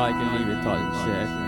I can leave it touch